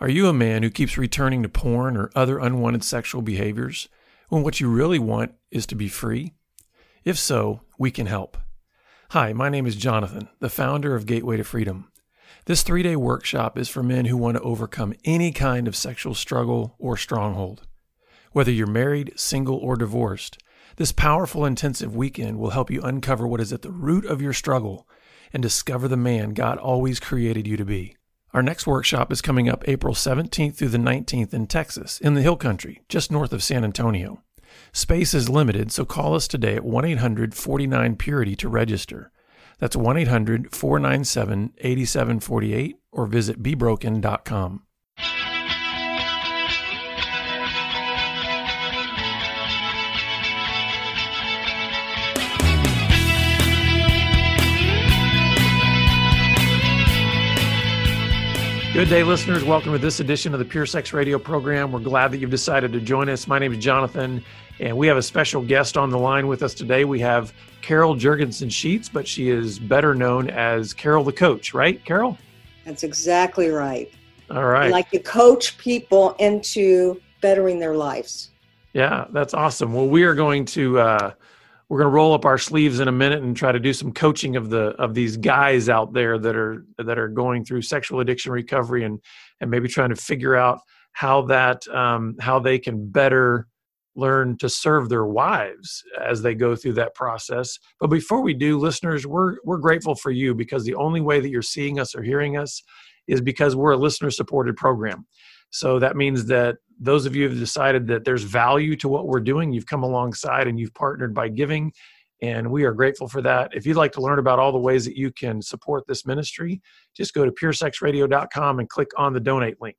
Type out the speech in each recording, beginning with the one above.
Are you a man who keeps returning to porn or other unwanted sexual behaviors when what you really want is to be free? If so, we can help. Hi, my name is Jonathan, the founder of Gateway to Freedom. This three day workshop is for men who want to overcome any kind of sexual struggle or stronghold. Whether you're married, single, or divorced, this powerful intensive weekend will help you uncover what is at the root of your struggle and discover the man God always created you to be. Our next workshop is coming up April 17th through the 19th in Texas, in the Hill Country, just north of San Antonio. Space is limited, so call us today at 1 800 49 Purity to register. That's 1 800 497 8748 or visit bebroken.com. Good day, listeners. Welcome to this edition of the Pure Sex Radio program. We're glad that you've decided to join us. My name is Jonathan, and we have a special guest on the line with us today. We have Carol Juergensen Sheets, but she is better known as Carol the Coach, right, Carol? That's exactly right. All right. I like to coach people into bettering their lives. Yeah, that's awesome. Well, we are going to uh, we're going to roll up our sleeves in a minute and try to do some coaching of the of these guys out there that are that are going through sexual addiction recovery and and maybe trying to figure out how that um, how they can better learn to serve their wives as they go through that process. But before we do, listeners, we're we're grateful for you because the only way that you're seeing us or hearing us is because we're a listener supported program. So that means that those of you have decided that there's value to what we're doing, you've come alongside and you've partnered by giving. And we are grateful for that. If you'd like to learn about all the ways that you can support this ministry, just go to puresexradio.com and click on the donate link.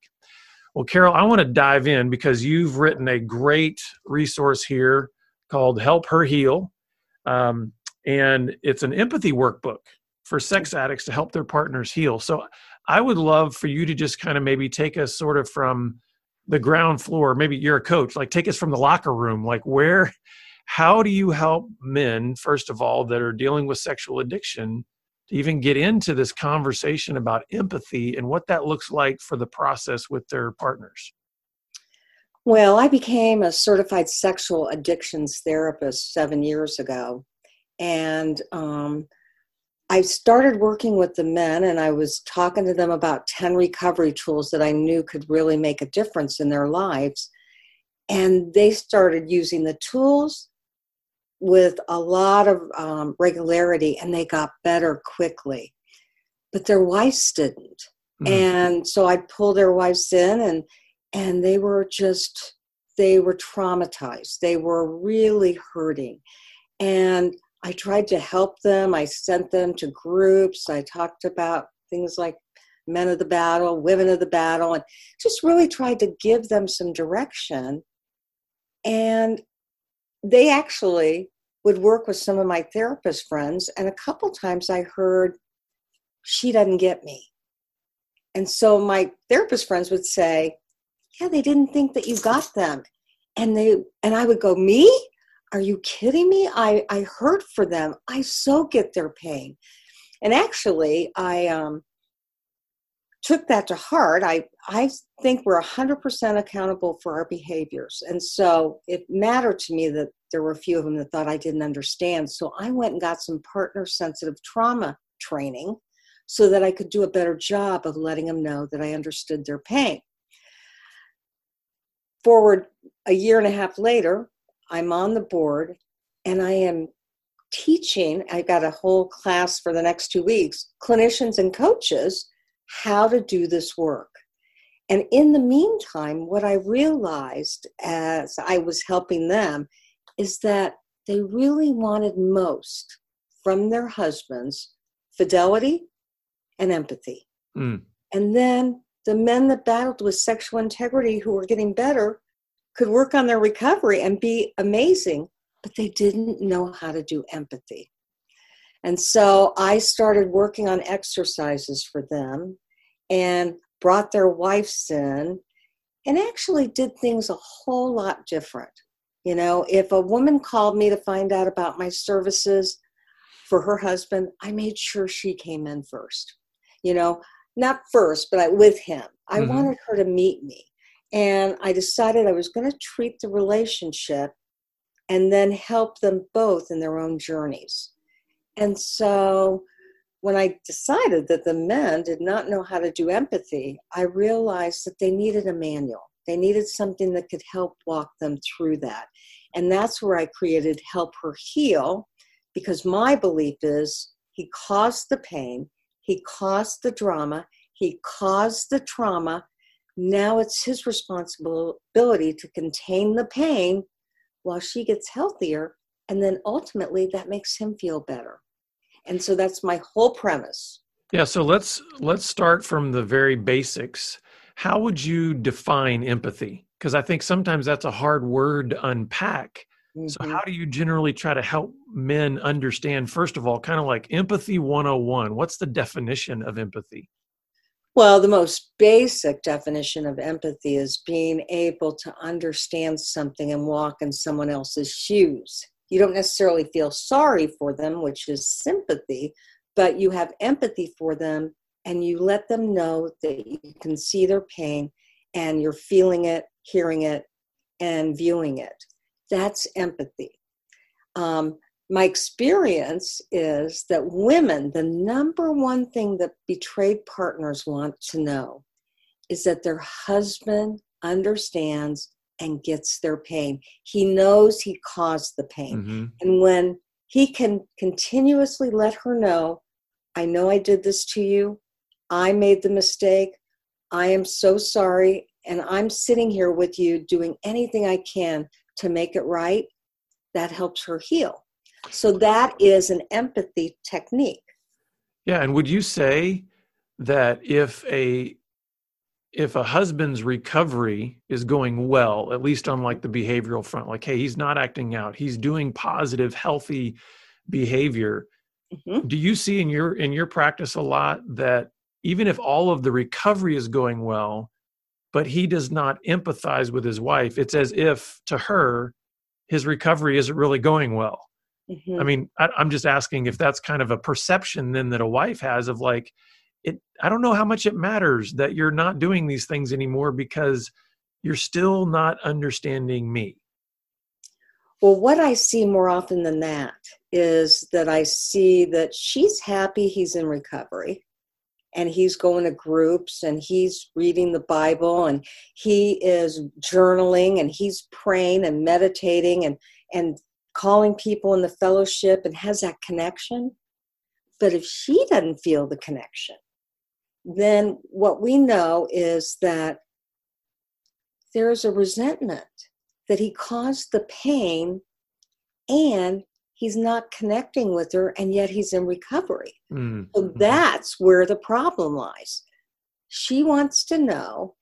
Well, Carol, I want to dive in because you've written a great resource here called Help Her Heal. Um, and it's an empathy workbook for sex addicts to help their partners heal. So I would love for you to just kind of maybe take us sort of from the ground floor. Maybe you're a coach, like take us from the locker room. Like, where, how do you help men, first of all, that are dealing with sexual addiction to even get into this conversation about empathy and what that looks like for the process with their partners? Well, I became a certified sexual addictions therapist seven years ago. And um, I started working with the men and I was talking to them about 10 recovery tools that I knew could really make a difference in their lives. And they started using the tools with a lot of um, regularity and they got better quickly. But their wives didn't. Mm-hmm. And so I pulled their wives in and and they were just they were traumatized. They were really hurting. And I tried to help them. I sent them to groups. I talked about things like men of the battle, women of the battle, and just really tried to give them some direction. And they actually would work with some of my therapist friends. And a couple times I heard, she doesn't get me. And so my therapist friends would say, yeah, they didn't think that you got them. And they and I would go, me? Are you kidding me? I, I hurt for them. I so get their pain. And actually, I um, took that to heart. I, I think we're 100% accountable for our behaviors. And so it mattered to me that there were a few of them that thought I didn't understand. So I went and got some partner sensitive trauma training so that I could do a better job of letting them know that I understood their pain. Forward a year and a half later, I'm on the board and I am teaching. I've got a whole class for the next two weeks, clinicians and coaches, how to do this work. And in the meantime, what I realized as I was helping them is that they really wanted most from their husbands fidelity and empathy. Mm. And then the men that battled with sexual integrity who were getting better could work on their recovery and be amazing, but they didn't know how to do empathy. And so I started working on exercises for them and brought their wives in and actually did things a whole lot different. You know, if a woman called me to find out about my services for her husband, I made sure she came in first. You know, not first, but I, with him. I Mhm. wanted her to meet me. And I decided I was going to treat the relationship and then help them both in their own journeys. And so when I decided that the men did not know how to do empathy, I realized that they needed a manual. They needed something that could help walk them through that. And that's where I created Help Her Heal, because my belief is he caused the pain, he caused the drama, he caused the trauma. Now it's his responsibility to contain the pain while she gets healthier. And then ultimately that makes him feel better. And so that's my whole premise. Yeah, so let's let's start from the very basics. How would you define empathy? Because I think sometimes that's a hard word to unpack. So Mhm. how do you generally try to help men understand first of all kind of like empathy 101? What's the definition of empathy? Well, the most basic definition of empathy is being able to understand something and walk in someone else's shoes. You don't necessarily feel sorry for them, which is sympathy, but you have empathy for them and you let them know that you can see their pain and you're feeling it, hearing it, and viewing it. That's empathy. Um, my experience is that women, the number one thing that betrayed partners want to know is that their husband understands and gets their pain. He knows he caused the pain. Mhm. And when he can continuously let her know, I know I did this to you, I made the mistake, I am so sorry, and I'm sitting here with you doing anything I can to make it right, that helps her heal. So that is an empathy technique. Yeah, and would you say that if a if a husband's recovery is going well, at least on like the behavioral front, like hey, he's not acting out, he's doing positive, healthy behavior, Mhm. do you see in your in your practice a lot that even if all of the recovery is going well, but he does not empathize with his wife, it's as if to her his recovery isn't really going well. Mhm. I mean, I, I'm just asking if that's kind of a perception then that a wife has of like, it. I don't know how much it matters that you're not doing these things anymore because you're still not understanding me. Well, what I see more often than that is that I see that she's happy he's in recovery and he's going to groups and he's reading the Bible and he is journaling and he's praying and meditating and, and calling people in the fellowship and has that connection. But if she doesn't feel the connection, then what we know is that there's a resentment that he caused the pain and he's not connecting with her and yet he's in recovery. Mm, So mhm. that's where the problem lies. She wants to know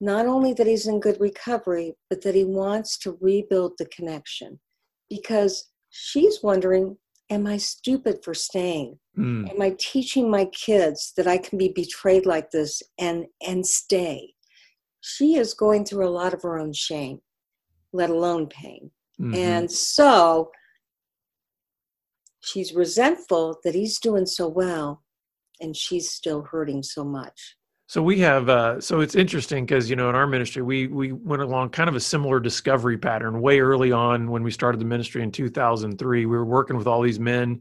not only that he's in good recovery, but that he wants to rebuild the connection because she's wondering Am I stupid for staying? Mm, Am I teaching my kids that I can be betrayed like this and, and stay? She is going through a lot of her own shame, let alone pain. mhm. And so she's resentful that he's doing so well and she's still hurting so much. So we have uh so it's interesting because you know in our ministry we we went along kind of a similar discovery pattern way early on when we started the ministry in 2003 we were working with all these men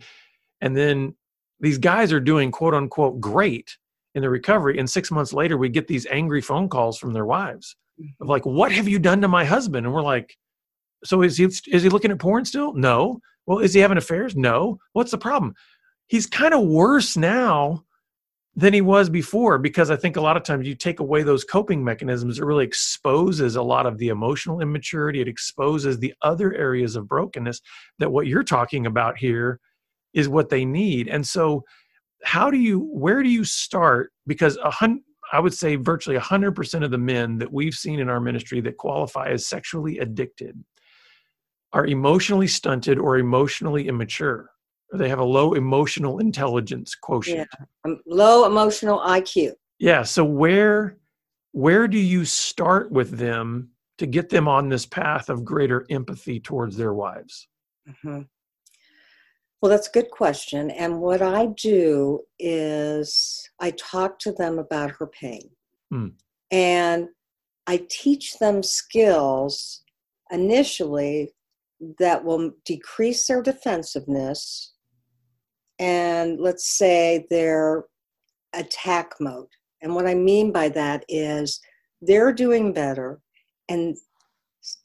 and then these guys are doing quote unquote great in the recovery and 6 months later we get these angry phone calls from their wives of like what have you done to my husband? And we're like so is he is he looking at porn still? No. Well is he having affairs? No. What's the problem? He's kind of worse now than he was before because I think a lot of times you take away those coping mechanisms, it really exposes a lot of the emotional immaturity. It exposes the other areas of brokenness that what you're talking about here is what they need. And so, how do you, where do you start? Because a hundred, I would say virtually 100% of the men that we've seen in our ministry that qualify as sexually addicted are emotionally stunted or emotionally immature. They have a low emotional intelligence quotient. Um, low emotional IQ. Yeah. So where where do you start with them to get them on this path of greater empathy towards their wives? Mhm. Well, that's a good question. And what I do is I talk to them about her pain. Hmm. And I teach them skills initially that will decrease their defensiveness and let's say their attack mode. And what I mean by that is they're doing better and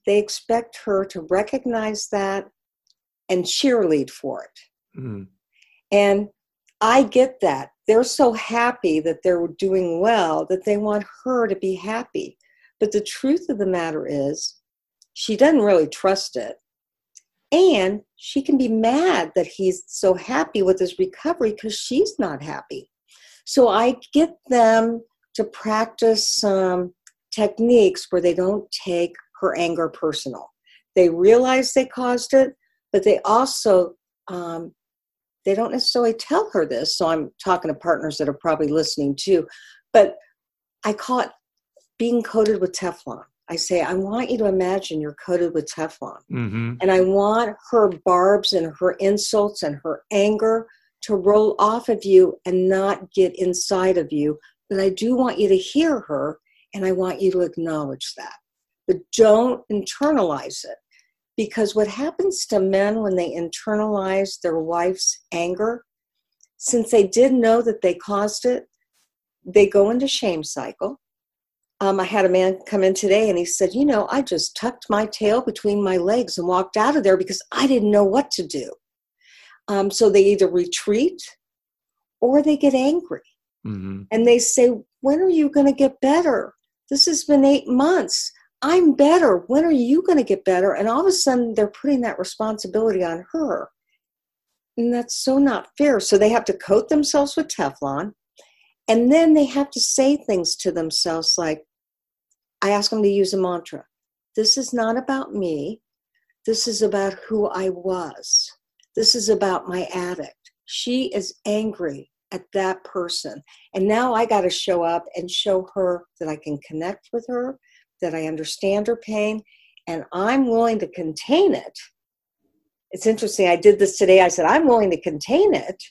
they expect her to recognize that and cheerlead for it. Mm. And I get that. They're so happy that they're doing well that they want her to be happy. But the truth of the matter is, she doesn't really trust it. And she can be mad that he's so happy with his recovery because she's not happy. So I get them to practice some techniques where they don't take her anger personal. They realize they caused it, but they also um, they don't necessarily tell her this. So I'm talking to partners that are probably listening too. But I call it being coated with Teflon. I say, I want you to imagine you're coated with Teflon. Mm-hmm. And I want her barbs and her insults and her anger to roll off of you and not get inside of you. But I do want you to hear her and I want you to acknowledge that. But don't internalize it. Because what happens to men when they internalize their wife's anger, since they did know that they caused it, they go into shame cycle um, I had a man come in today and he said, You know, I just tucked my tail between my legs and walked out of there because I didn't know what to do. Um, so they either retreat or they get angry. Mm-hmm. And they say, When are you going to get better? This has been eight months. I'm better. When are you going to get better? And all of a sudden, they're putting that responsibility on her. And that's so not fair. So they have to coat themselves with Teflon. And then they have to say things to themselves like, I ask them to use a mantra. This is not about me. This is about who I was. This is about my addict. She is angry at that person. And now I got to show up and show her that I can connect with her, that I understand her pain, and I'm willing to contain it. It's interesting. I did this today. I said, I'm willing to contain it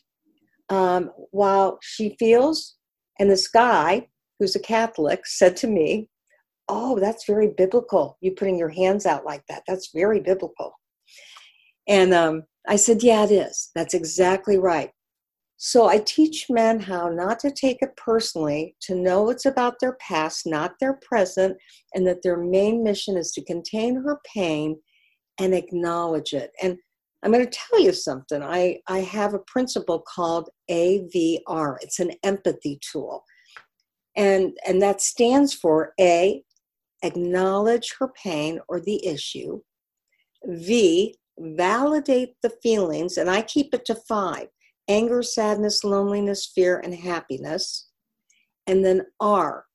um, while she feels. And this guy, who's a Catholic, said to me, oh, that's very biblical. You putting your hands out like that. That's very biblical. And um, I said, yeah, it is. That's exactly right. So I teach men how not to take it personally, to know it's about their past, not their present, and that their main mission is to contain her pain and acknowledge it. And I'm going to tell you something. I, I have a principle called AVR. It's an empathy tool. And, and that stands for A, acknowledge her pain or the issue. V, validate the feelings, and I keep it to five anger, sadness, loneliness, fear, and happiness. And then R,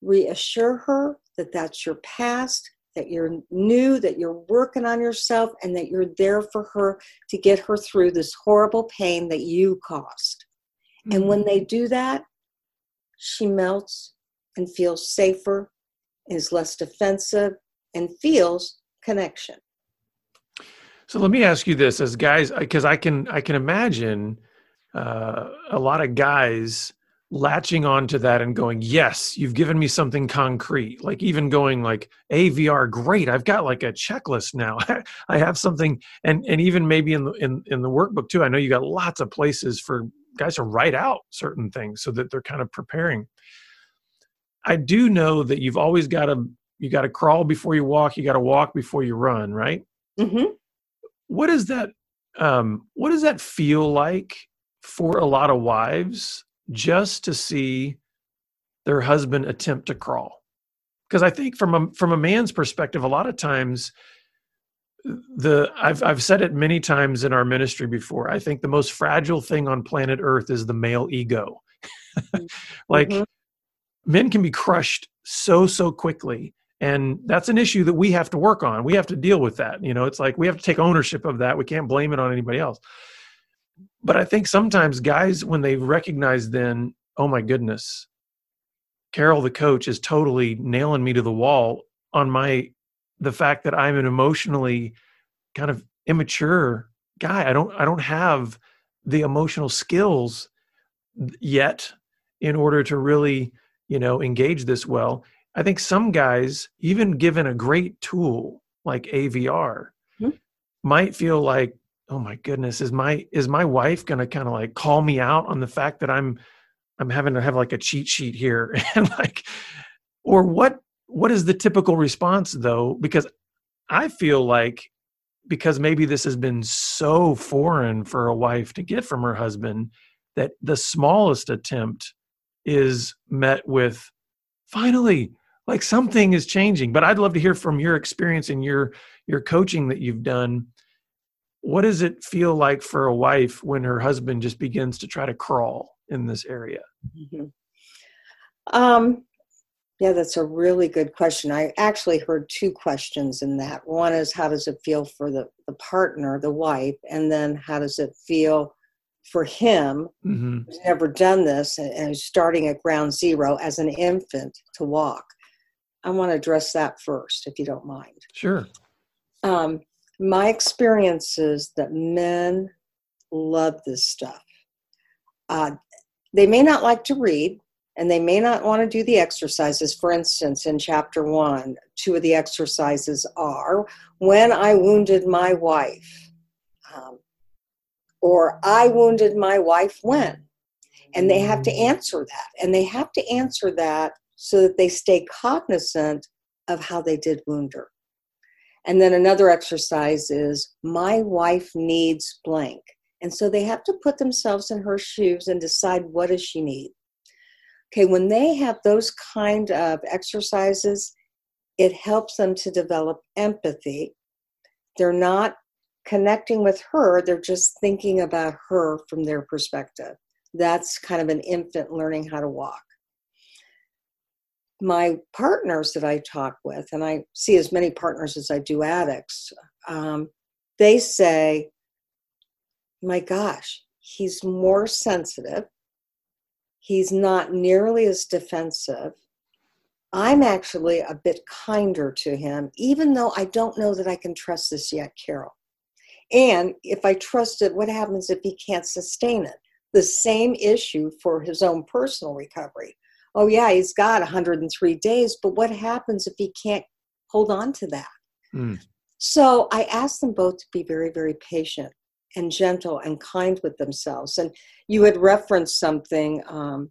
reassure her that that's your past, that you're new, that you're working on yourself, and that you're there for her to get her through this horrible pain that you caused. Mm-hmm. And when they do that, she melts and feels safer is less defensive, and feels connection. So let me ask you this, as guys, because I can I can imagine uh, a lot of guys latching onto that and going, "Yes, you've given me something concrete." Like even going like AVR, great. I've got like a checklist now. I have something, and and even maybe in the in in the workbook too. I know you got lots of places for guys to write out certain things so that they're kind of preparing. I do know that you've always got to you got to crawl before you walk. You got to walk before you run, right? Mm-hmm. What does that um, What does that feel like for a lot of wives just to see their husband attempt to crawl? Because I think from a from a man's perspective, a lot of times the I've I've said it many times in our ministry before. I think the most fragile thing on planet Earth is the male ego. like mm-hmm men can be crushed so so quickly. And that's an issue that we have to work on. We have to deal with that. You know it's like we have to take ownership of that. We can't blame it on anybody else. But i think sometimes guys when they recognize then oh my goodness carol the coach is totally nailing me to the wall on my the fact that i'm an emotionally kind of immature guy. I don't I don't have the emotional skills yet in order to really, you know, engage this well. I think some guys, even given a great tool like AVR, mm-hmm. might feel like, oh my goodness, is my is my wife gonna kind of like call me out on the fact that I'm I'm having to have like a cheat sheet here and like or what what is the typical response though? Because I feel like because maybe this has been so foreign for a wife to get from her husband that the smallest attempt is met with finally like something is changing but i'd love to hear from your experience and your your coaching that you've done what does it feel like for a wife when her husband just begins to try to crawl in this area mm-hmm. um yeah, that's a really good question. I actually heard two questions in that. One is how does it feel for the, the partner, the wife, and then how does it feel for him mm-hmm. who's never done this and, and starting at ground zero as an infant to walk? I want to address that first, if you don't mind. Sure. Um, my experience is that men love this stuff. Uh, they may not like to read, and they may not want to do the exercises. For instance, in chapter one, two of the exercises are when I wounded my wife, um, or I wounded my wife when. And they have to mm. answer that. And they have to answer that so that they stay cognizant of how they did wound her. And then another exercise is my wife needs blank. And so they have to put themselves in her shoes and decide what does she need Okay, when they have those kind of exercises, it helps them to develop empathy. They're not connecting with her, they're just thinking about her from their perspective. That's kind of an infant learning how to walk. My partners that I talk with, and I see as many partners as I do addicts, um, they say, My gosh, he's more sensitive He's not nearly as defensive. I'm actually a bit kinder to him, even though I don't know that I can trust this yet, Carol. And if I trust it, what happens if he can't sustain it? The same issue for his own personal recovery. Oh, yeah, he's got 103 days, but what happens if he can't hold on to that? Mm. So I asked them both to be very, very patient and gentle and kind with themselves. And you had referenced something. Um,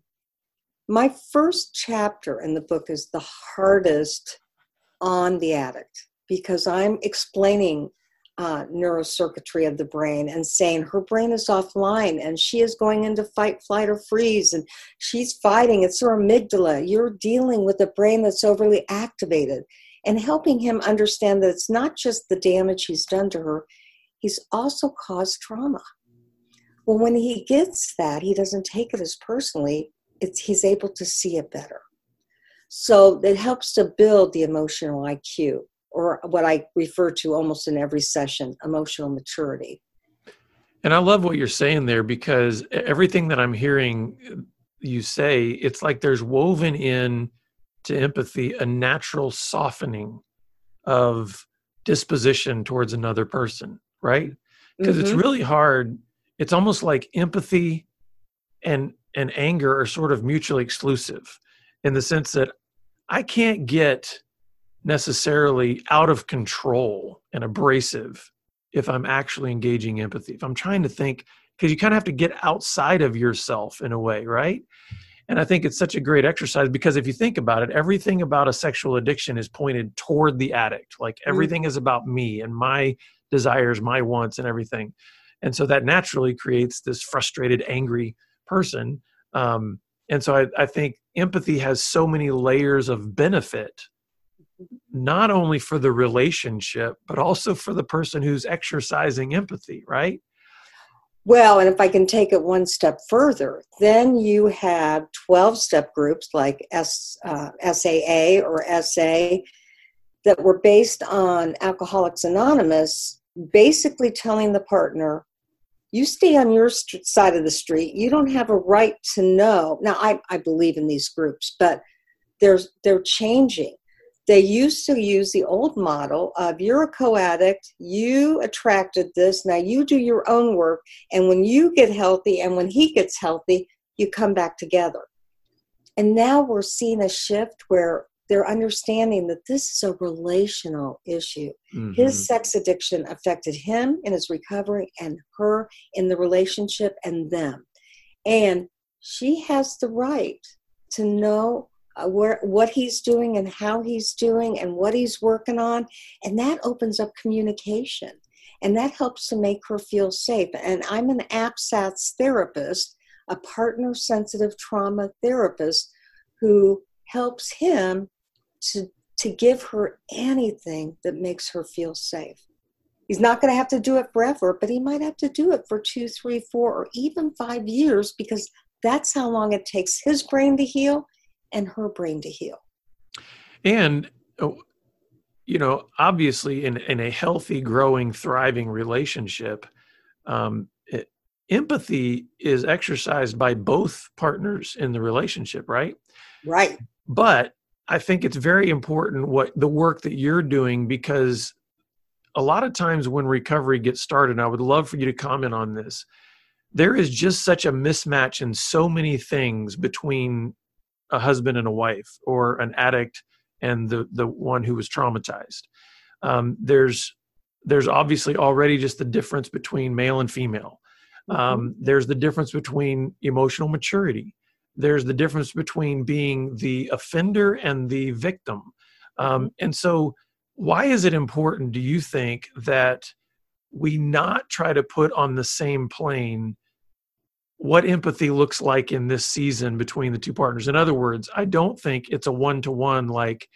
my first chapter in the book is the hardest on the addict because I'm explaining uh, neurocircuitry of the brain and saying her brain is offline and she is going into fight, flight, or freeze and she's fighting. It's her amygdala. You're dealing with a brain that's overly activated and helping him understand that it's not just the damage he's done to her, he's also caused trauma. Well, when he gets that, he doesn't take it as personally, it's, he's able to see it better. So it helps to build the emotional IQ, or what I refer to almost in every session emotional maturity. And I love what you're saying there because everything that I'm hearing you say, it's like there's woven in to empathy a natural softening of disposition towards another person right? Because mm-hmm. it's really hard. It's almost like empathy and and anger are sort of mutually exclusive in the sense that I can't get necessarily out of control and abrasive if I'm actually engaging empathy. If I'm trying to think, because you kind of have to get outside of yourself in a way, right? And I think it's such a great exercise because if you think about it, everything about a sexual addiction is pointed toward the addict. Like mm. everything mm-hmm. is about me and my desires, my wants, and everything. And so that naturally creates this frustrated, angry person. Um, and so I, I think empathy has so many layers of benefit, not only for the relationship, but also for the person who's exercising empathy, right? Well, and if I can take it one step further, then you had 12 step groups like S, uh, SAA or SA that were based on Alcoholics Anonymous basically telling the partner, you stay on your st- side of the street. You don't have a right to know. Now, I, I believe in these groups, but there's, they're changing. They used to use the old model of you're a co-addict you attracted this now you do your own work and when you get healthy and when he gets healthy you come back together. And now we're seeing a shift where they're understanding that this is a relational issue. Mm-hmm. his sex addiction affected him in his recovery and her in the relationship and them. And she has the right to know uh, where what he's doing and how he's doing and what he's working on. And that opens up communication. And that helps to make her feel safe. And i'm an APSATS therapist a partner sensitive trauma therapist who helps him to to give her anything that makes her feel safe. He's not going to have to do it forever but he might have to do it for two three four or even five years because that's how long it takes his brain to heal and her brain to heal. And, oh, you know, obviously, in, in a healthy, growing, thriving relationship, um, it, empathy is exercised by both partners in the relationship, right? Right. But I think it's very important what the work that you're doing because a lot of times when recovery gets started, I would love for you to comment on this. There is just such a mismatch in so many things between a husband and a wife or an addict and the the one who was traumatized um, there's there's obviously already just the difference between male and female um, mm-hmm. there's the difference between emotional maturity there's the difference between being the offender and the victim um, mm-hmm. and so why is it important do you think that we not try to put on the same plane what empathy looks like in this season between the two partners. In other words, I don't think it's a one to one like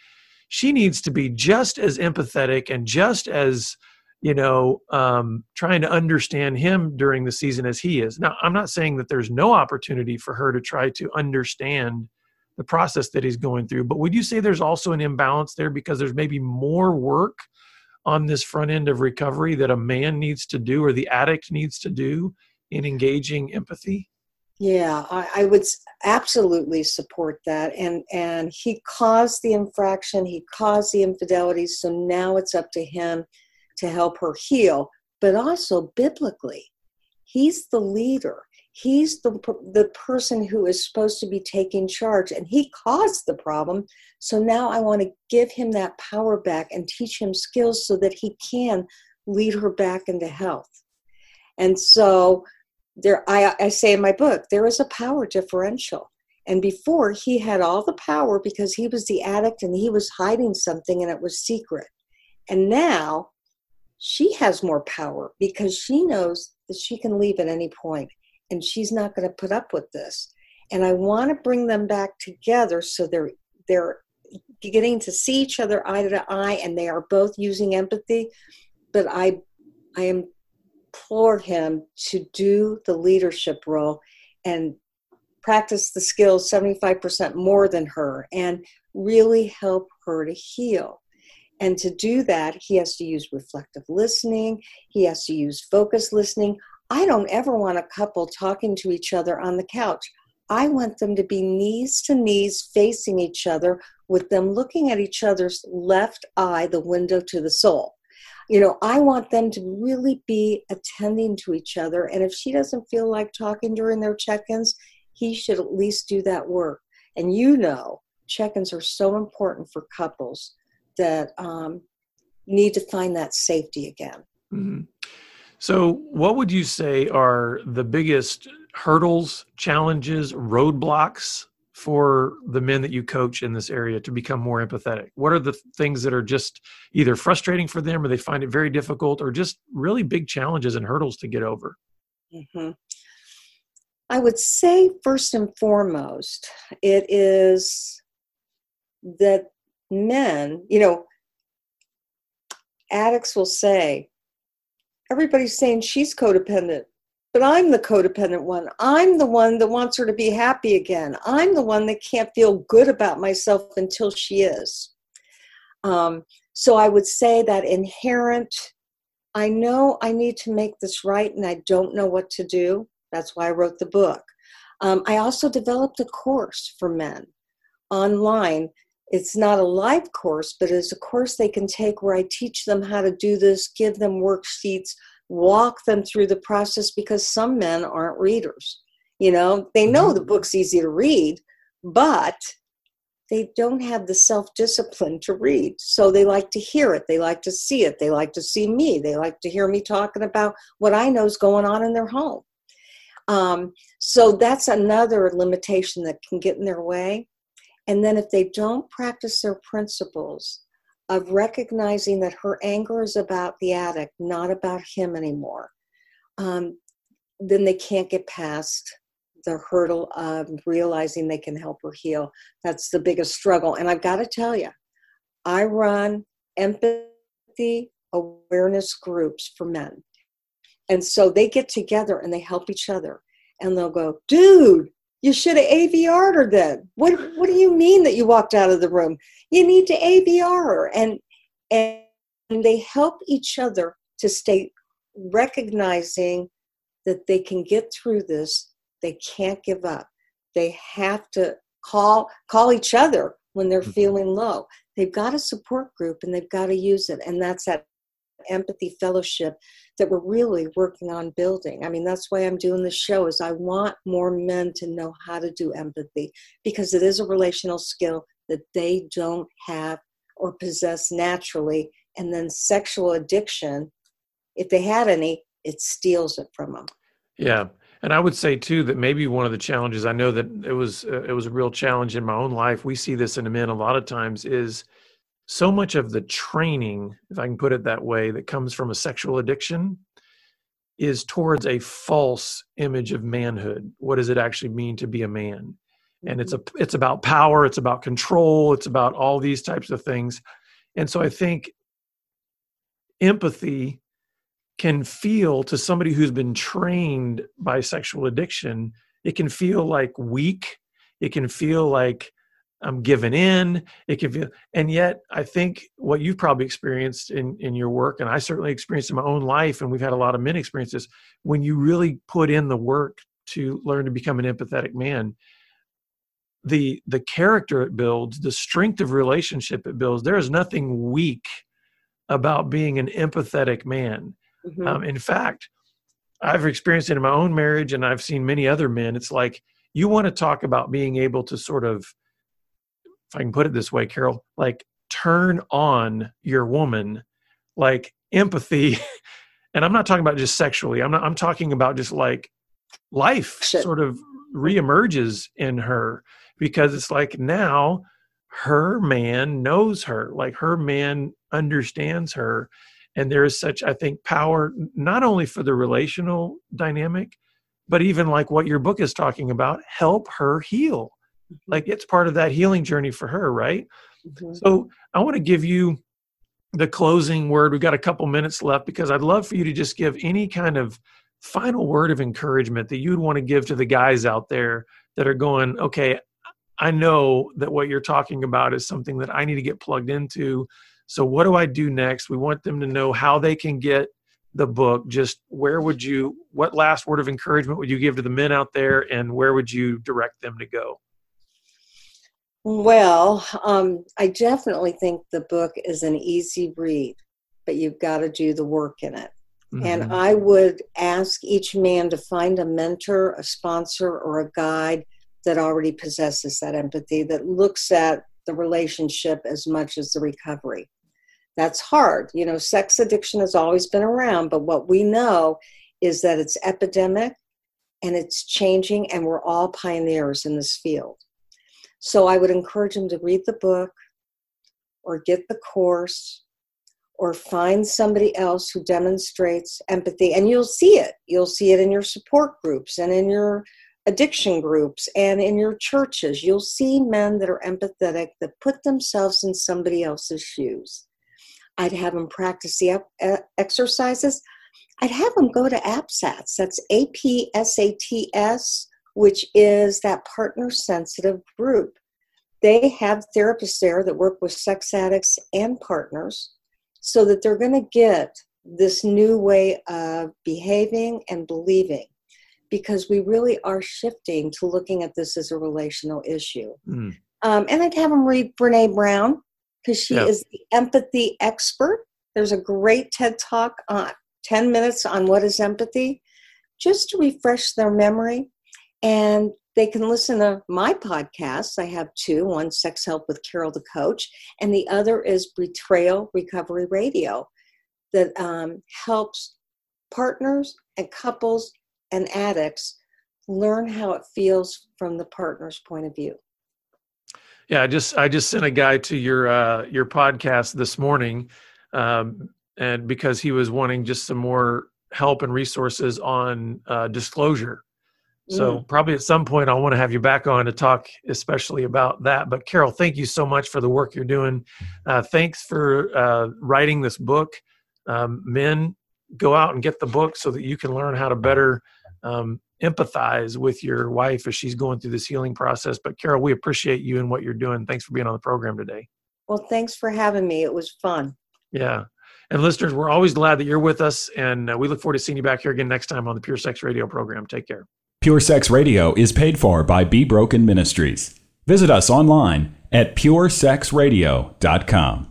she needs to be just as empathetic and just as you know um, trying to understand him during the season as he is now i'm not saying that there's no opportunity for her to try to understand the process that he's going through but would you say there's also an imbalance there because there's maybe more work on this front end of recovery that a man needs to do or the addict needs to do in engaging empathy? Yeah, I, I, would absolutely support that. And and he caused the infraction, he caused the infidelity, so now it's up to him to help her heal. But also biblically, he's the leader. He's the the person who is supposed to be taking charge, and he caused the problem. So now I want to give him that power back and teach him skills so that he can lead her back into health. And so there I, I say in my book there is a power differential. And before he had all the power because he was the addict and he was hiding something and it was secret. And now she has more power because she knows that she can leave at any point and she's not going to put up with this. And i want to bring them back together so they're they're getting to see each other eye to eye and they are both using empathy. But i i am implore him to do the leadership role and practice the skills 75% more than her and really help her to heal. And to do that, he has to use reflective listening, he has to use focus listening. I don't ever want a couple talking to each other on the couch. I want them to be knees to knees facing each other with them looking at each other's left eye, the window to the soul you know i want them to really be attending to each other and if she doesn't feel like talking during their check-ins he should at least do that work and you know check-ins are so important for couples that um, need to find that safety again mm-hmm. so what would you say are the biggest hurdles challenges roadblocks for the men that you coach in this area to become more empathetic? What are the things that are just either frustrating for them or they find it very difficult or just really big challenges and hurdles to get over? Mm-hmm. I would say, first and foremost, it is that men, you know, addicts will say, everybody's saying she's codependent but I'm the codependent one. I'm the one that wants her to be happy again. I'm the one that can't feel good about myself until she is. Um, so I would say that inherent, I know I need to make this right and I don't know what to do. That's why I wrote the book. Um, I also developed a course for men online it's not a live course, but it's a course they can take where I teach them how to do this, give them worksheets, walk them through the process because some men aren't readers. You know, they know the mm-hmm. book's easy to read, but they don't have the self discipline to read. So they like to hear it. They like to see it. They like to see me. They like to hear me talking about what I know is going on in their home. Um, so that's another limitation that can get in their way. And then if they don't practice their principles of recognizing that her anger is about the addict, not about him anymore, um, then they can't get past the hurdle of realizing they can help her heal. That's the biggest struggle. And I've got to tell you, I run empathy awareness groups for men. And so they get together and they help each other. And they'll go, dude, you should have AVR'd her then. What what do you mean that you walked out of the room? You need to AVR her. And and they help each other to stay recognizing that they can get through this they can't give up. They have to call call each other when they're mm-hmm. feeling low. They've got a support group and they've got to use it. And that's that empathy fellowship that we're really working on building. I mean, that's why I'm doing this show is I want more men to know how to do empathy because it is a relational skill that they don't have or possess naturally. And then sexual addiction, if they had any, it steals it from them. Yeah. And I would say too that maybe one of the challenges I know that it was uh, it was a real challenge in my own life. We see this in men a lot of times is so much of the training, if I can put it that way, that comes from a sexual addiction is towards a false image of manhood. What does it actually mean to be a man? And it's a mm-hmm. it's about power, it's about control, it's about all these types of things. And so I think empathy can feel to somebody who's been trained by sexual addiction, it can feel like weak. It can feel like I'm giving in. It can feel, and yet I think what you've probably experienced in, in your work, and I certainly experienced in my own life, and we've had a lot of men experiences, when you really put in the work to learn to become an empathetic man, the the character it builds, the strength of relationship it builds, there is nothing weak about being an empathetic man. Mm-hmm. Um, in fact, I've experienced it in my own marriage, and I've seen many other men. It's like you want to talk about being able to sort of, if I can put it this way, Carol, like turn on your woman, like empathy. and I'm not talking about just sexually. I'm not. I'm talking about just like life sort of reemerges in her because it's like now her man knows her, like her man understands her and there is such i think power not only for the relational dynamic but even like what your book is talking about help her heal mm-hmm. like it's part of that healing journey for her right mm-hmm. so i want to give you the closing word we've got a couple minutes left because i'd love for you to just give any kind of final word of encouragement that you'd want to give to the guys out there that are going okay i know that what you're talking about is something that i need to get plugged into so, what do I do next? We want them to know how they can get the book. Just where would you, what last word of encouragement would you give to the men out there, and where would you direct them to go? Well, um, I definitely think the book is an easy read, but you've got to do the work in it. Mm-hmm. And I would ask each man to find a mentor, a sponsor, or a guide that already possesses that empathy, that looks at the relationship as much as the recovery that's hard. You know, sex addiction has always been around, but what we know is that it's epidemic and it's changing, and we're all pioneers in this field. So I would encourage them to read the book or get the course or find somebody else who demonstrates empathy and you'll see it you'll see it in your support groups and in your addiction groups and in your churches you'll see men that are empathetic that put themselves in somebody else's shoes I'd have them practice the exercises. I'd have them go to APSATS. That's A P S A T S, which is that partner sensitive group. They have therapists there that work with sex addicts and partners so that they're going to get this new way of behaving and believing because we really are shifting to looking at this as a relational issue. Mm. Um, and I'd have them read Brene Brown because she is the empathy expert. There's a great TED talk on 10 minutes on what is empathy, just to refresh their memory. And they can listen to my podcasts. I have two one, Sex Help with Carol the Coach, and the other is Betrayal Recovery Radio that um, helps partners and couples and addicts learn how it feels from the partner's point of view. Yeah, I just I just sent a guy to your uh, your podcast this morning, um, and because he was wanting just some more help and resources on uh, disclosure. So mm. probably at some point I want to have you back on to talk especially about that. But Carol, thank you so much for the work you're doing. Uh, thanks for uh, writing this book. Um, men, go out and get the book so that you can learn how to better um, empathize with your wife as she's going through this healing process. But Carol, we appreciate you and what you're doing. Thanks for being on the program today. Well, thanks for having me. It was fun. Yeah. And listeners, we're always glad that you're with us. And uh, we look forward to seeing you back here again next time on the Pure Sex Radio program. Take care. Pure Sex Radio is paid for by Be Broken Ministries. Visit us online at puresexradio.com.